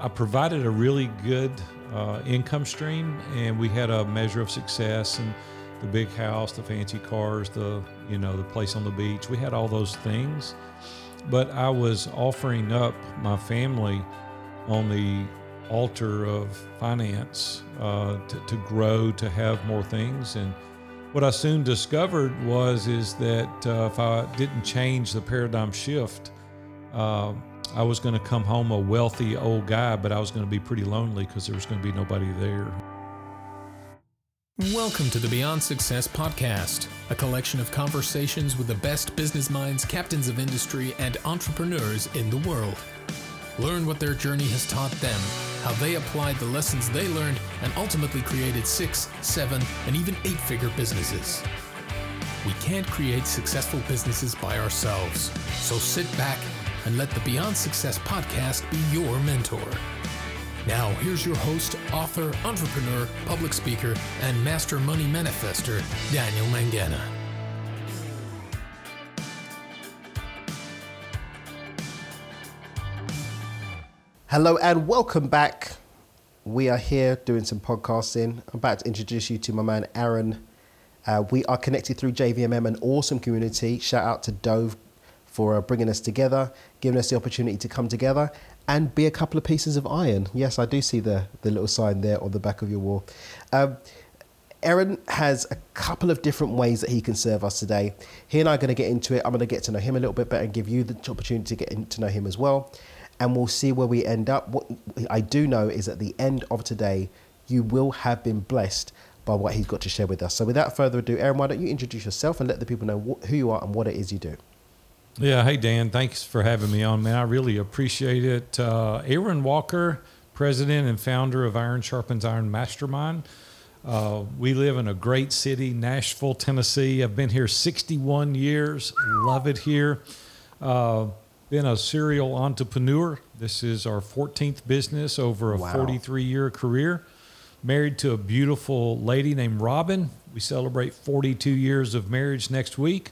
I provided a really good uh, income stream, and we had a measure of success and the big house, the fancy cars, the you know the place on the beach. We had all those things, but I was offering up my family on the altar of finance uh, to, to grow, to have more things, and what I soon discovered was is that uh, if I didn't change the paradigm shift, uh, I was going to come home a wealthy old guy, but I was going to be pretty lonely because there was going to be nobody there. Welcome to the Beyond Success podcast, a collection of conversations with the best business minds, captains of industry, and entrepreneurs in the world. Learn what their journey has taught them, how they applied the lessons they learned, and ultimately created six, seven, and even eight figure businesses. We can't create successful businesses by ourselves, so sit back and let the Beyond Success podcast be your mentor. Now, here's your host, author, entrepreneur, public speaker, and master money manifester, Daniel Mangena. Hello and welcome back. We are here doing some podcasting. I'm about to introduce you to my man Aaron. Uh, we are connected through JVMM, an awesome community. Shout out to Dove for uh, bringing us together, giving us the opportunity to come together and be a couple of pieces of iron. Yes, I do see the, the little sign there on the back of your wall. Um, Aaron has a couple of different ways that he can serve us today. He and I are going to get into it. I'm going to get to know him a little bit better and give you the opportunity to get to know him as well. And we'll see where we end up. What I do know is at the end of today, you will have been blessed by what he's got to share with us. So without further ado, Aaron, why don't you introduce yourself and let the people know who you are and what it is you do? Yeah. Hey, Dan. Thanks for having me on, man. I really appreciate it. Uh, Aaron Walker, president and founder of Iron Sharpens Iron Mastermind. Uh, we live in a great city, Nashville, Tennessee. I've been here 61 years. Love it here. Uh, been a serial entrepreneur. This is our 14th business over a wow. 43 year career. Married to a beautiful lady named Robin. We celebrate 42 years of marriage next week.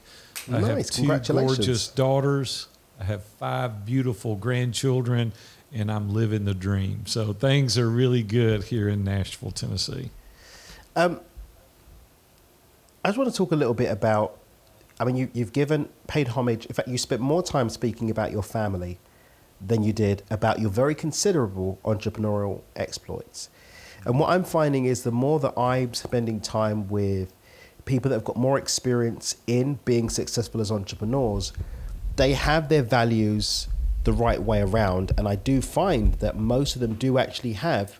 I nice. have two gorgeous daughters. I have five beautiful grandchildren, and I'm living the dream. So things are really good here in Nashville, Tennessee. Um, I just want to talk a little bit about. I mean, you, you've given paid homage. In fact, you spent more time speaking about your family than you did about your very considerable entrepreneurial exploits. And what I'm finding is the more that I'm spending time with people that have got more experience in being successful as entrepreneurs, they have their values the right way around. And I do find that most of them do actually have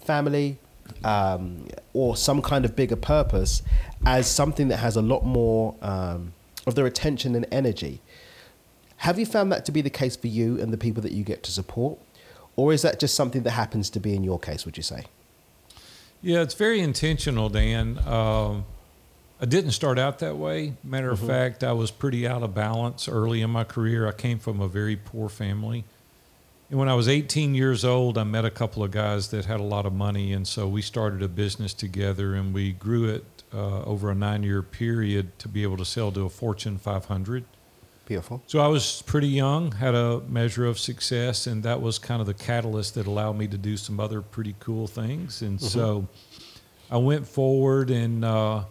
family um, or some kind of bigger purpose as something that has a lot more um, of their attention and energy. Have you found that to be the case for you and the people that you get to support? Or is that just something that happens to be in your case, would you say? Yeah, it's very intentional, Dan. Uh, I didn't start out that way. Matter of mm-hmm. fact, I was pretty out of balance early in my career. I came from a very poor family. And when I was 18 years old, I met a couple of guys that had a lot of money. And so we started a business together and we grew it uh, over a nine year period to be able to sell to a Fortune 500. Beautiful. So I was pretty young, had a measure of success, and that was kind of the catalyst that allowed me to do some other pretty cool things. And mm-hmm. so I went forward and, uh,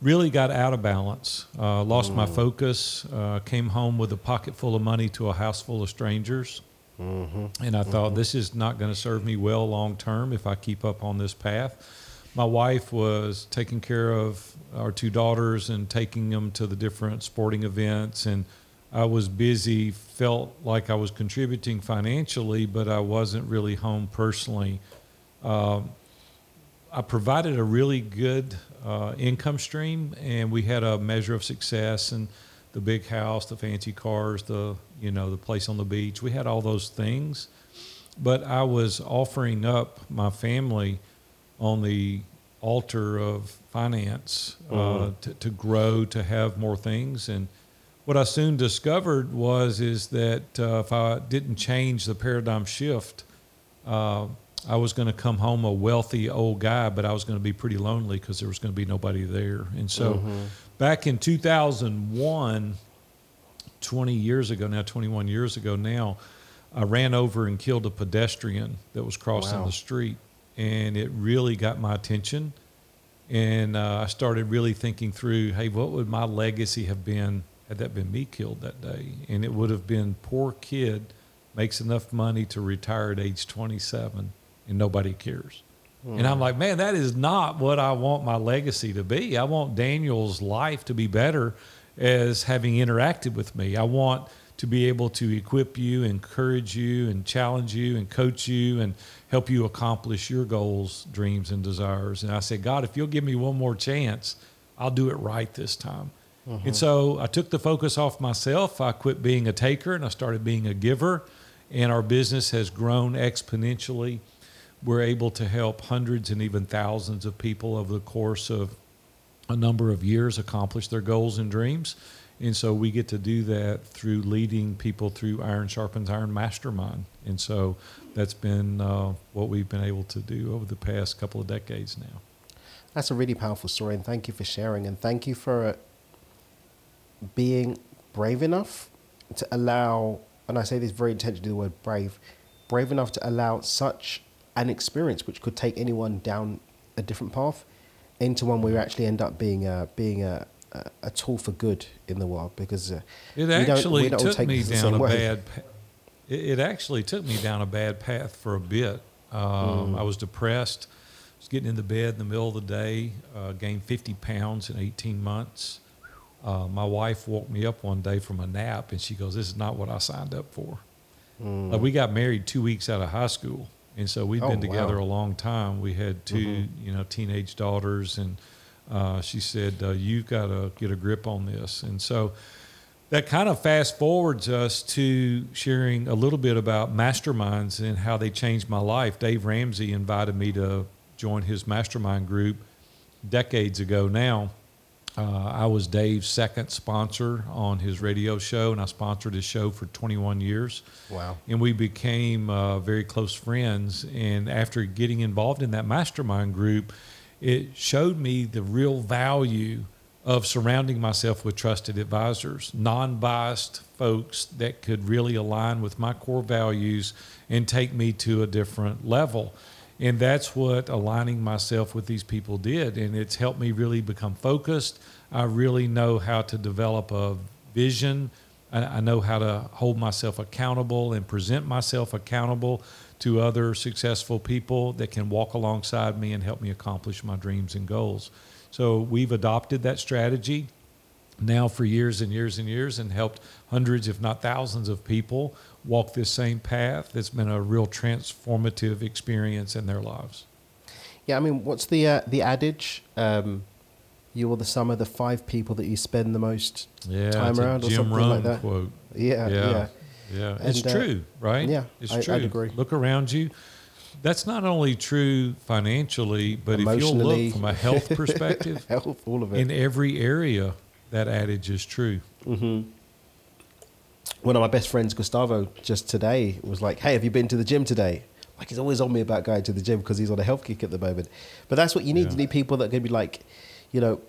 really got out of balance. Uh, lost mm. my focus. Uh, came home with a pocket full of money to a house full of strangers. Mm-hmm. And I mm-hmm. thought this is not going to serve me well long term if I keep up on this path. My wife was taking care of our two daughters and taking them to the different sporting events, and I was busy. Felt like I was contributing financially, but I wasn't really home personally. Um, I provided a really good uh, income stream, and we had a measure of success and the big house, the fancy cars, the you know the place on the beach. We had all those things, but I was offering up my family on the altar of finance uh, mm-hmm. to, to grow, to have more things, and what I soon discovered was is that uh, if I didn't change the paradigm shift. Uh, I was going to come home a wealthy old guy, but I was going to be pretty lonely because there was going to be nobody there. And so mm-hmm. back in 2001, 20 years ago now, 21 years ago now, I ran over and killed a pedestrian that was crossing Wow. the street, and it really got my attention. And uh, I started really thinking through, hey, what would my legacy have been had that been me killed that day? And it would have been poor kid makes enough money to retire at age 27 and nobody cares. And hmm. I'm like, man, that is not what I want my legacy to be. I want Daniel's life to be better as having interacted with me. I want to be able to equip you, encourage you, and challenge you, and coach you, and help you accomplish your goals, dreams, and desires. And I said, God, if you'll give me one more chance, I'll do it right this time. And mm-hmm. so I took the focus off myself. I quit being a taker and I started being a giver. And our business has grown exponentially. We're able to help hundreds and even thousands of people over the course of a number of years accomplish their goals and dreams. And so we get to do that through leading people through Iron Sharpens Iron Mastermind. And so that's been uh, what we've been able to do over the past couple of decades now. That's a really powerful story, and thank you for sharing, and thank you for being brave enough to allow, and I say this very intentionally, the word brave, brave enough to allow such an experience, which could take anyone down a different path, into one where you actually end up being a being a a, a tool for good in the world. Because uh, It we don't- actually we don't took me down a way. bad. pa- It, it actually took me down a bad path for a bit. Um, Mm. I was depressed. I was getting into bed in the middle of the day. Uh, gained 50 pounds in 18 months. Uh, my wife woke me up one day from a nap, and she goes, "This is not what I signed up for." Mm. Like we got married two weeks out of high school, and so we've Oh, been together wow. a long time. We had 2 Mhm. you know, teenage daughters, and uh, she said, uh, "You've got to get a grip on this." And so that kind of fast forwards us to sharing a little bit about masterminds and how they changed my life. Dave Ramsey invited me to join his mastermind group decades ago now. Uh, I was Dave's second sponsor on his radio show, and I sponsored his show for 21 years. Wow. And we became uh, very close friends. And after getting involved in that mastermind group, it showed me the real value of surrounding myself with trusted advisors, non biased folks that could really align with my core values and take me to a different level. And that's what aligning myself with these people did. And it's helped me really become focused. I really know how to develop a vision. I, I know how to hold myself accountable and present myself accountable to other successful people that can walk alongside me and help me accomplish my dreams and goals. So we've adopted that strategy now for years and years and years and helped hundreds, if not thousands, of people walk this same path. It's been a real transformative experience in their lives. Yeah, I mean, what's the uh, the adage? Um, you are the sum of the five people that you spend the most Yeah, time around, or something Rohn like that. quote. Yeah, yeah. Yeah. Yeah, it's uh, true, right? yeah, it's I- I'd true. agree. Look around you. That's not only true financially, but if you'll look from a health perspective, Health, all of it. in every area, that adage is true. One of my best friends, Gustavo, just today was like, "Hey, have you been to the gym today?" Like he's always on me about going to the gym because he's on a health kick at the moment. But that's what you need. Yeah. You need people that are going to be like, you know,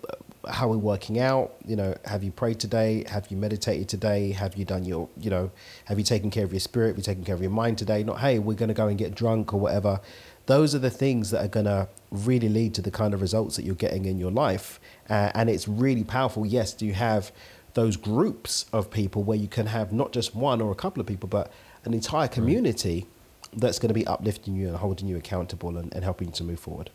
how are we working out? You know, have you prayed today? Have you meditated today? Have you done your, you know, have you taken care of your spirit? Have you taken care of your mind today? Not, hey, we're going to go and get drunk or whatever. Those are the things that are going to really lead to the kind of results that you're getting in your life. Uh, and it's really powerful. Yes, do you have those groups of people where you can have not just one or a couple of people, but an entire community that's going to be uplifting you and holding you accountable and, and helping you to move forward.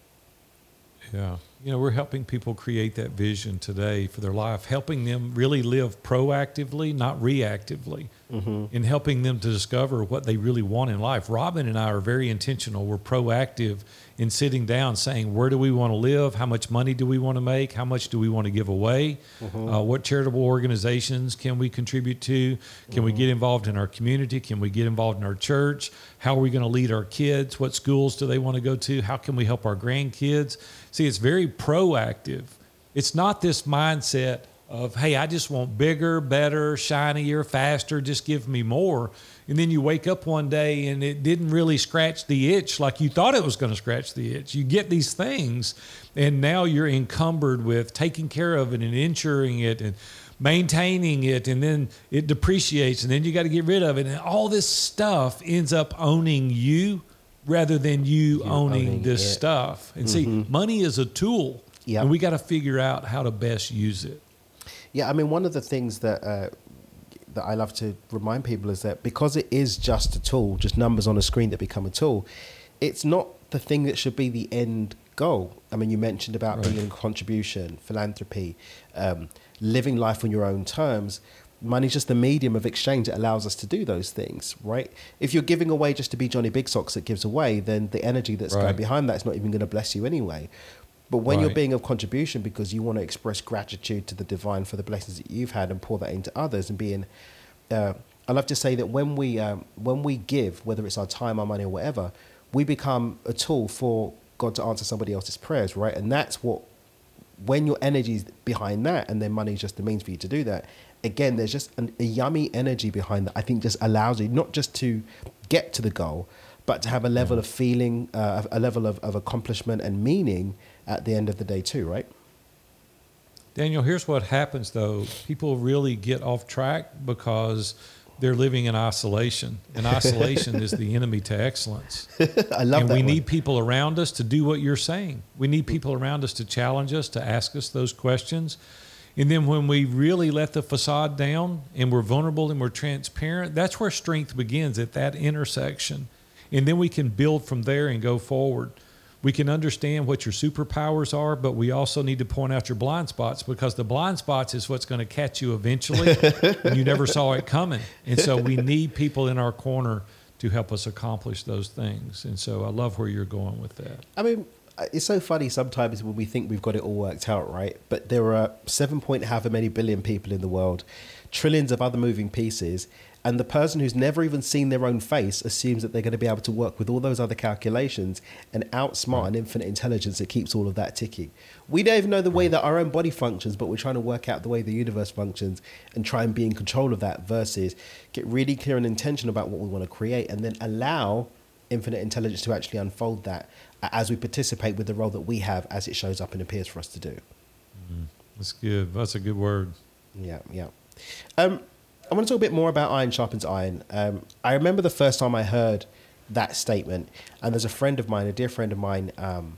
Yeah. You know, we're helping people create that vision today for their life, helping them really live proactively, not reactively, mm-hmm. and helping them to discover what they really want in life. Robin and I are very intentional. We're proactive in sitting down saying, where do we want to live? How much money do we want to make? How much do we want to give away? Mm-hmm. Uh, what charitable organizations can we contribute to? Can we mm-hmm. get involved in our community? Can we get involved in our church? How are we going to lead our kids? What schools do they want to go to? How can we help our grandkids? See, it's very proactive. It's not this mindset of, hey, I just want bigger, better, shinier, faster, just give me more. And then you wake up one day and it didn't really scratch the itch like you thought it was going to scratch the itch. You get these things, and now you're encumbered with taking care of it and insuring it and maintaining it and then it depreciates and then you got to get rid of it and all this stuff ends up owning you rather than you, owning, owning this it. stuff and see money is a tool Yep. and we got to figure out how to best use it Yeah, I mean, one of the things that uh, that I love to remind people is that because it is just a tool, just numbers on a screen that become a tool, it's not the thing that should be the end goal. I mean, you mentioned about Right. being in contribution, philanthropy, um, living life on your own terms. Money's just the medium of exchange that allows us to do those things, right? If you're giving away just to be Johnny Big Socks that gives away, then the energy that's going behind that is not even going to bless you anyway. But when you're being of contribution because you want to express gratitude to the divine for the blessings that you've had and pour that into others and being, uh, I love to say that when we um, when we give, whether it's our time, our money, or whatever, we become a tool for God to answer somebody else's prayers, right? And that's what when your energy is behind that, and then money is just the means for you to do that. Again, there's just an, a yummy energy behind that. I think just allows you not just to get to the goal, but to have a level of feeling, uh, a level of, of accomplishment and meaning at the end of the day too, right? Daniel, here's what happens though. People really get off track because they're living in isolation. And isolation is the enemy to excellence. I love and that. we one. need people around us to do what you're saying. We need people around us to challenge us, to ask us those questions. And then when we really let the facade down and we're vulnerable and we're transparent, that's where strength begins at that intersection. And then we can build from there and go forward. We can understand what your superpowers are, but we also need to point out your blind spots because the blind spots is what's going to catch you eventually and you never saw it coming. And so we need people in our corner to help us accomplish those things. And so I love where you're going with that. I mean, it's so funny sometimes when we think we've got it all worked out, right? But there are seven point however many billion people in the world, trillions of other moving pieces, and the person who's never even seen their own face assumes that they're going to be able to work with all those other calculations and outsmart an infinite intelligence that keeps all of that ticking. We don't even know the way that our own body functions, but we're trying to work out the way the universe functions and try and be in control of that versus get really clear and intention about what we want to create and then allow infinite intelligence to actually unfold that as we participate with the role that we have as it shows up and appears for us to do. That's good. That's a good word. Yeah, yeah. Um, I want to talk a bit more about iron sharpens iron. Um, I remember the first time I heard that statement, and there's a friend of mine, a dear friend of mine, um,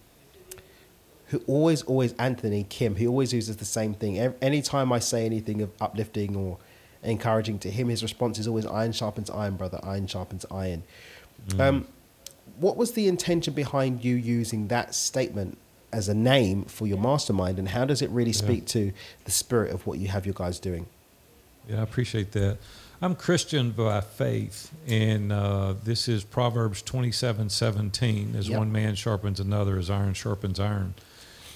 who always, always, Anthony Kim, he always uses the same thing. Anytime I say anything of uplifting or encouraging to him, his response is always iron sharpens iron, brother, iron sharpens iron. Um, what was the intention behind you using that statement as a name for your mastermind, and how does it really speak to the spirit of what you have your guys doing? Yeah, I appreciate that. I'm Christian by faith, and uh, this is Proverbs 27 17. As Yep. one man sharpens another, as iron sharpens iron.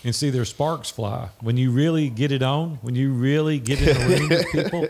And see, their sparks fly. When you really get it on, when you really get in a ring with people,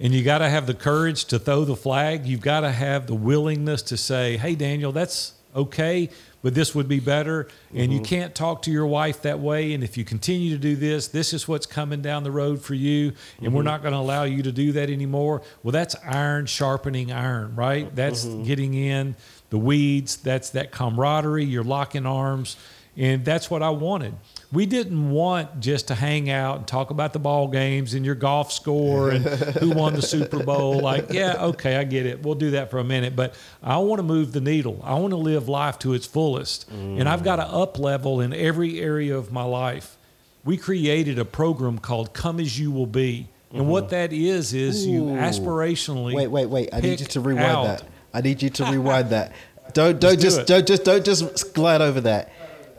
and you got to have the courage to throw the flag, you've got to have the willingness to say, hey, Daniel, that's okay, but this would be better. And you mm-hmm. can't talk to your wife that way. And if you continue to do this, this is what's coming down the road for you. And we're mm-hmm. not going to allow you to do that anymore. Well, that's iron sharpening iron, right? That's mm-hmm. getting in the weeds. That's that camaraderie. You're locking arms. And that's what I wanted. We didn't want just to hang out and talk about the ball games and your golf score and who won the Super Bowl. Like, yeah, okay, I get it. We'll do that for a minute. But I want to move the needle. I want to live life to its fullest. And I've got to up level in every area of my life. We created a program called Come As You Will Be. And mm-hmm. what that is, is you Ooh. aspirationally. Wait, wait, wait! I need you to rewind out- that. I need you to rewind that. Don't don't Let's do just don't just don't just glide over that.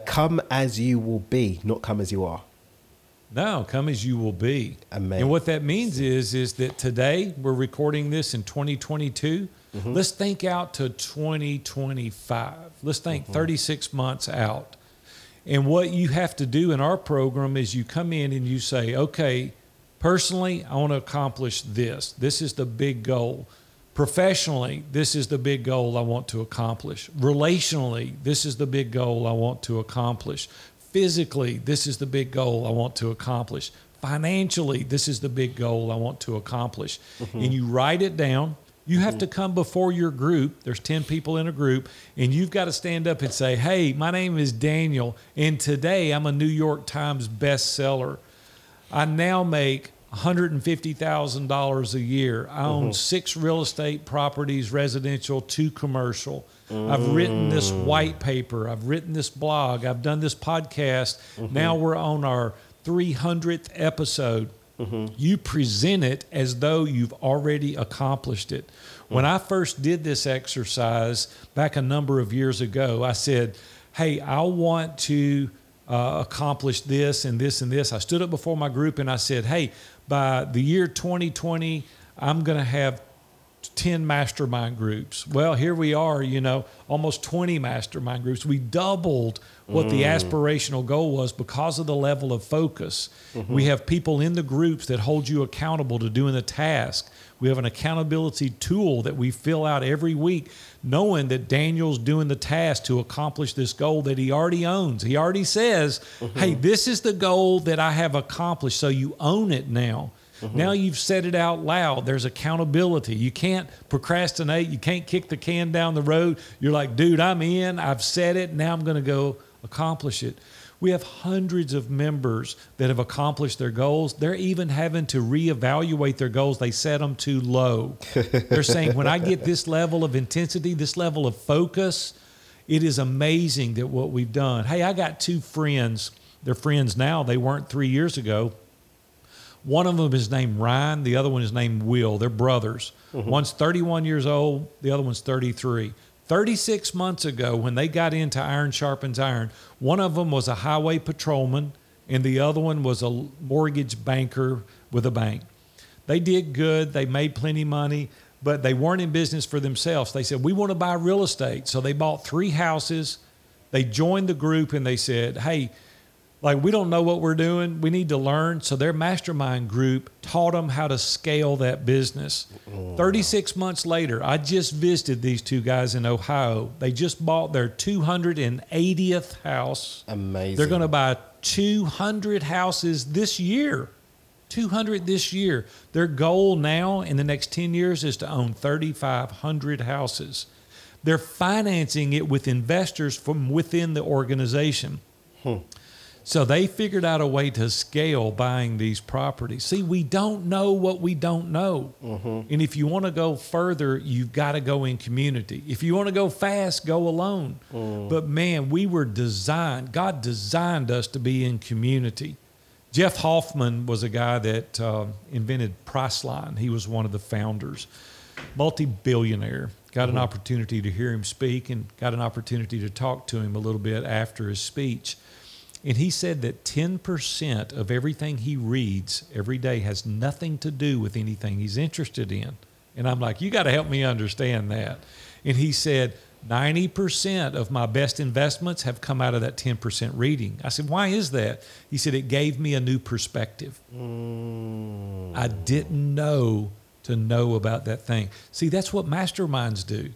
Come as you will be, not come as you are. No, come as you will be. Amen. And what that means is is that today we're recording this in 2022. Mm-hmm. Let's think out to 2025. Let's think Mm-hmm. 36 months out. And what you have to do in our program is you come in and you say, "Okay, personally, I want to accomplish this. This is the big goal." Professionally, this is the big goal I want to accomplish. Relationally, this is the big goal I want to accomplish. Physically, this is the big goal I want to accomplish. Financially, this is the big goal I want to accomplish. Mm-hmm. And you write it down. You have to mm-hmm. come before your group. There's 10 people in a group, and you've got to stand up and say, Hey, my name is Daniel, and today I'm a New York Times bestseller. I now make $150,000 a year. I own mm-hmm. six real estate properties, residential, two commercial. I've written this mm. white paper. I've written this blog. I've done this podcast. Mm-hmm. Now we're on our 300th episode. Mm-hmm. You present it as though you've already accomplished it. When mm. I first did this exercise back a number of years ago, I said, Hey, I want to uh, accomplish this and this and this. I stood up before my group and I said, Hey, by the year 2020, I'm going to have 10 mastermind groups. Well, here we are, you know, almost 20 mastermind groups. We doubled what the aspirational goal was because of the level of focus. We have people in the groups that hold you accountable to doing the task. We have an accountability tool that we fill out every week, knowing that Daniel's doing the task to accomplish this goal that he already owns. He already says, mm-hmm. Hey, this is the goal that I have accomplished. So you own it now. Mm-hmm. Now you've said it out loud. There's accountability. You can't procrastinate. You can't kick the can down the road. You're like, dude, I'm in. I've said it. Now I'm going to go accomplish it. We have hundreds of members that have accomplished their goals. They're even having to reevaluate their goals. They set them too low. They're saying, when I get this level of intensity, this level of focus, it is amazing that what we've done. Hey, I got two friends. They're friends now. They weren't three years ago. One of them is named Ryan. The other one is named Will. They're brothers. Mm-hmm. One's 31 years old. The other one's 33. 36 months ago, when they got into Iron Sharpens Iron, one of them was a highway patrolman, and the other one was a mortgage banker with a bank. They did good. They made plenty of money, but they weren't in business for themselves. They said, We want to buy real estate. So they bought three houses. They joined the group and they said, Hey, like we don't know what we're doing. We need to learn. So their mastermind group taught them how to scale that business. 36 months later i just visited these two guys in ohio. They just bought their 280th house. Amazing. they're going to buy 200 houses this year. 200 this year. Their goal now in the next 10 years is to own 3500 houses. They're financing it with investors from within the organization hmm. So they figured out a way to scale buying these properties. See, we don't know what we don't know. Mm-hmm. And if you want to go further, you've got to go in community. If you want to go fast, go alone. Mm. But man, we were designed, God designed us to be in community. Jeff Hoffman was a guy that uh, invented Priceline. He was one of the founders, multi billionaire. Got an mm-hmm. opportunity to hear him speak and got an opportunity to talk to him a little bit after his speech. And he said that 10% of everything he reads every day has nothing to do with anything he's interested in. And I'm like, you got to help me understand that. And he said, 90% of my best investments have come out of that 10% reading. I said, why is that? He said, it gave me a new perspective. Mm. I didn't know to know about that thing. See, that's what masterminds do.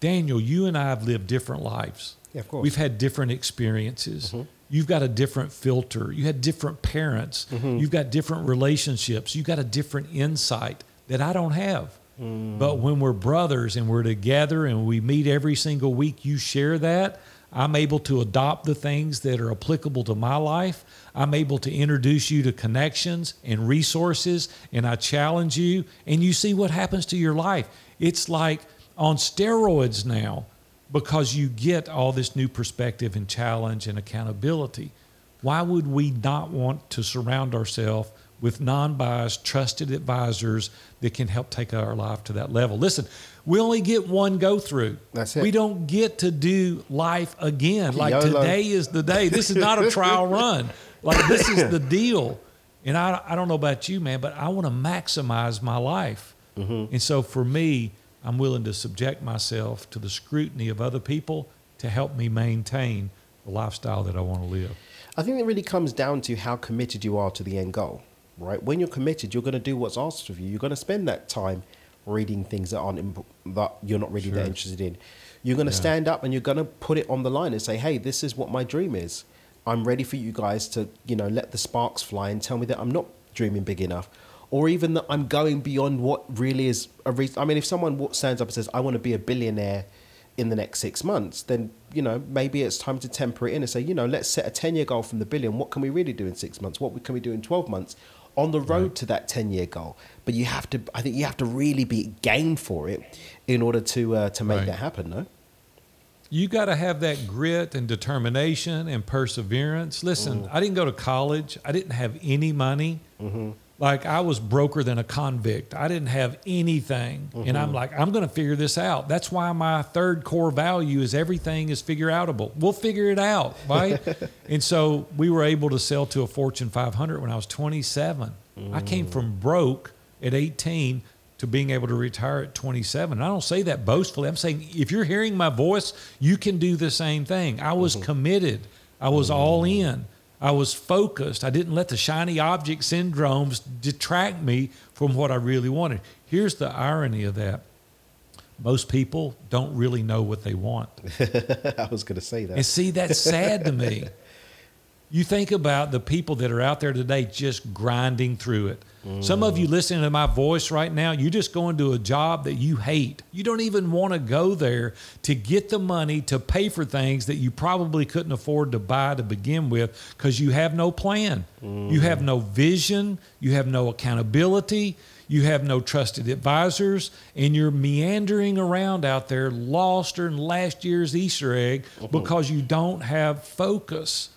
Daniel, you and I have lived different lives. Yeah, of course. We've had different experiences. Mm-hmm. You've got a different filter. You had different parents. Mm-hmm. You've got different relationships. You've got a different insight that I don't have. Mm. But when we're brothers and we're together and we meet every single week, you share that. I'm able to adopt the things that are applicable to my life. I'm able to introduce you to connections and resources, and I challenge you, and you see what happens to your life. It's like on steroids now because you get all this new perspective and challenge and accountability. Why would we not want to surround ourselves with non biased, trusted advisors that can help take our life to that level? Listen, we only get one go through. That's it. We don't get to do life again. Like YOLO. today is the day. This is not a trial run. Like this is the deal. And I, I don't know about you, man, but I want to maximize my life. Mm-hmm. And so for me, I'm willing to subject myself to the scrutiny of other people to help me maintain the lifestyle that I want to live. I think it really comes down to how committed you are to the end goal, right? When you're committed, you're going to do what's asked of you. You're going to spend that time reading things that aren't imp- that you're not really that interested in. You're going to Yeah. stand up and you're going to put it on the line and say, "Hey, this is what my dream is. I'm ready for you guys to, you know, let the sparks fly and tell me that I'm not dreaming big enough." Or even that I'm going beyond what really is a reason. I mean, if someone stands up and says, "I want to be a billionaire in the next six months," then you know maybe it's time to temper it in and say, you know, let's set a ten-year goal from the billion. What can we really do in six months? What can we do in twelve months? on the road Right. to that 10 year goal. But you have to, I think you have to really be game for it in order to, uh, to make Right. that happen, no? you got to have that grit and determination and perseverance. Listen, I didn't go to college. I didn't have any money. Like I was broker than a convict. I didn't have anything, and I'm mm-hmm. like, I'm going to figure this out. That's why my third core value is everything is figure outable. We'll figure it out, right? and so we were able to sell to a Fortune 500 when I was 27. I came from mm. broke at 18 to being able to retire at 27. And I don't say that boastfully. I'm saying if you're hearing my voice, you can do the same thing. I was mm-hmm. committed. I was mm-hmm. all in. I was focused. I didn't let the shiny object syndromes detract me from what I really wanted. Here's the irony of that. Most people don't really know what they want. I was going to say that. And see, that's sad to me. You think about the people that are out there today just grinding through it. Some of you listening to my voice right now, you're just going to a job that you hate. You don't even want to go there to get the money to pay for things that you probably couldn't afford to buy to begin with because you have no plan. You have no vision. You have no accountability. You have no trusted advisors, and you're meandering around out there, lost in last year's Easter egg uh-huh. because you don't have focus.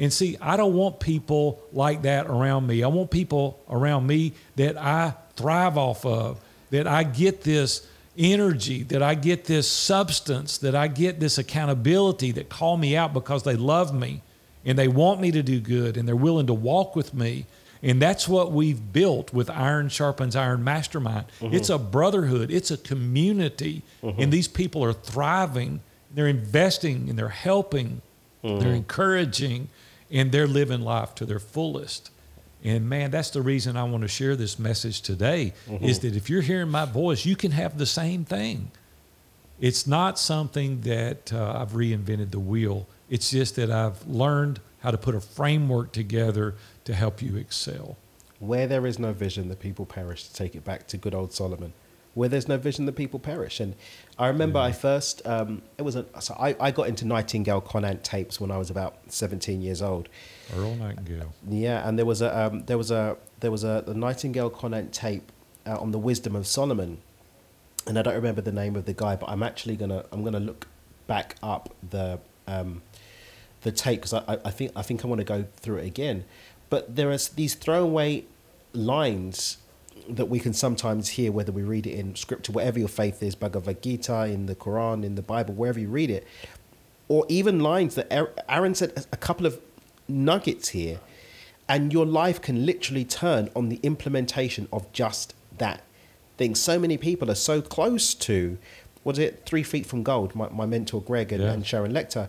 And see, I don't want people like that around me. I want people around me that I thrive off of, that I get this energy, that I get this substance, that I get this accountability that call me out because they love me and they want me to do good and they're willing to walk with me. And that's what we've built with Iron Sharpens Iron Mastermind. Mm-hmm. It's a brotherhood, it's a community. Mm-hmm. And these people are thriving, they're investing and they're helping, they're mm-hmm. encouraging, and they're living life to their fullest. And man, that's the reason I want to share this message today is that if you're hearing my voice, you can have the same thing. It's not something that uh, I've reinvented the wheel. It's just that I've learned how to put a framework together to help you excel. Where there is no vision, the people perish. To take it back to good old Solomon. Where there's no vision, the people perish. And I remember I first, um, it was a, so I, I got into Nightingale Conant tapes when I was about 17 years old. Earl Nightingale. Yeah, and there was a um, there was a there was a the Nightingale Conant tape uh, on the wisdom of Solomon, and I don't remember the name of the guy, but I'm actually gonna I'm gonna look back up the um, the tape because I, I I think I think I want to go through it again. But there are these throwaway lines that we can sometimes hear, whether we read it in scripture, whatever your faith is, Bhagavad Gita, in the Quran, in the Bible, wherever you read it, or even lines that Aaron- said a couple of nuggets here, and your life can literally turn on the implementation of just that thing. So many people are so close to, what is it, Three Feet from Gold, my, my mentor Greg and, Yeah. and Sharon Lechter,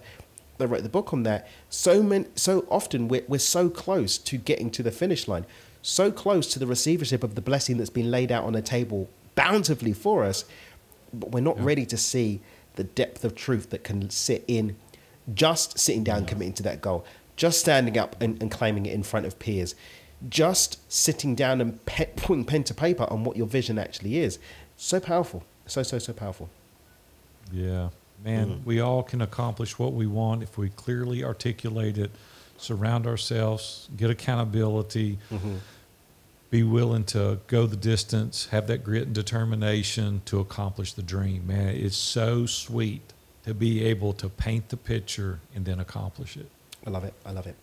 they wrote the book on that. So many, so often we're, we're so close to getting to the finish line, so close to the receivership of the blessing that's been laid out on a table bountifully for us, but we're not ready to see the depth of truth that can sit in just sitting down, committing to that goal, just standing up and, and claiming it in front of peers, just sitting down and pe- putting pen to paper on what your vision actually is. So powerful. So, so, so powerful. Yeah, man, mm. we all can accomplish what we want if we clearly articulate it, surround ourselves, get accountability, be willing to go the distance, have that grit and determination to accomplish the dream. Man, it's so sweet to be able to paint the picture and then accomplish it. I love it. I love it.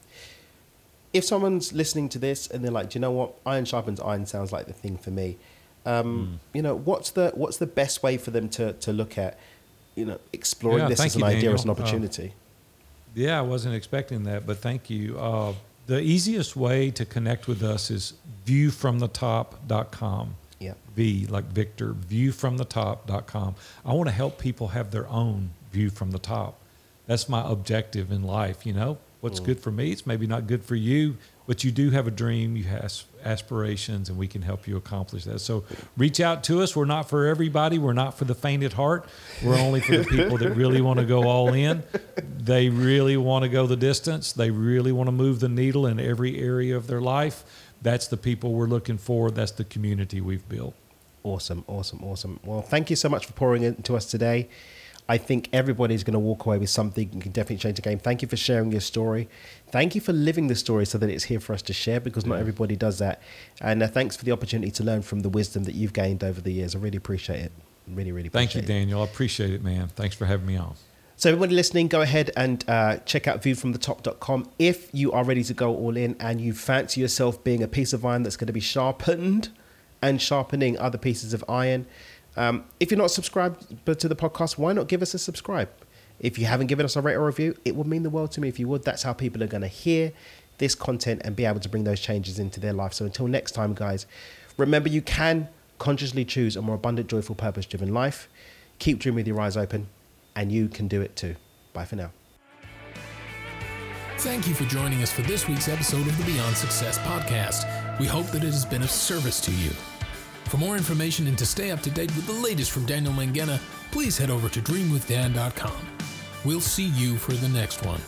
If someone's listening to this and they're like, Do you know what? Iron sharpens iron sounds like the thing for me. Um, You know, what's the what's the best way for them to, to look at, you know, exploring Yeah, this as an you, idea, as an Daniel. Uh, opportunity? Yeah, I wasn't expecting that, but thank you. Uh, the easiest way to connect with us is viewfromthetop.com. yeah. V like Victor, viewfromthetop.com. I want to help people have their own view from the top. That's my objective in life, you know. What's good for me, it's maybe not good for you, but you do have a dream, you have aspirations, and we can help you accomplish that. So reach out to us. We're not for everybody, we're not for the faint at heart. We're only for the people that really want to go all in. They really want to go the distance, they really want to move the needle in every area of their life. That's the people we're looking for. That's the community we've built. Awesome, awesome, awesome. Well, thank you so much for pouring into us today. I think everybody's going to walk away with something and can definitely change the game. Thank you for sharing your story. Thank you for living the story so that it's here for us to share because not everybody does that. And uh, thanks for the opportunity to learn from the wisdom that you've gained over the years. I really appreciate it. Really, really appreciate it. Thank you, it. Daniel. I appreciate it, man. Thanks for having me on. So, everybody listening, go ahead and uh, check out viewfromthetop.com. If you are ready to go all in and you fancy yourself being a piece of iron that's going to be sharpened and sharpening other pieces of iron, um, if you're not subscribed to the podcast, why not give us a subscribe? If you haven't given us a rate or review, it would mean the world to me if you would. That's how people are going to hear this content and be able to bring those changes into their life. So, until next time, guys, remember you can consciously choose a more abundant, joyful, purpose driven life. Keep dreaming with your eyes open and you can do it too. Bye for now. Thank you for joining us for this week's episode of the Beyond Success podcast. We hope that it has been of service to you. For more information and to stay up to date with the latest from Daniel Mangena, please head over to dreamwithdan.com. We'll see you for the next one.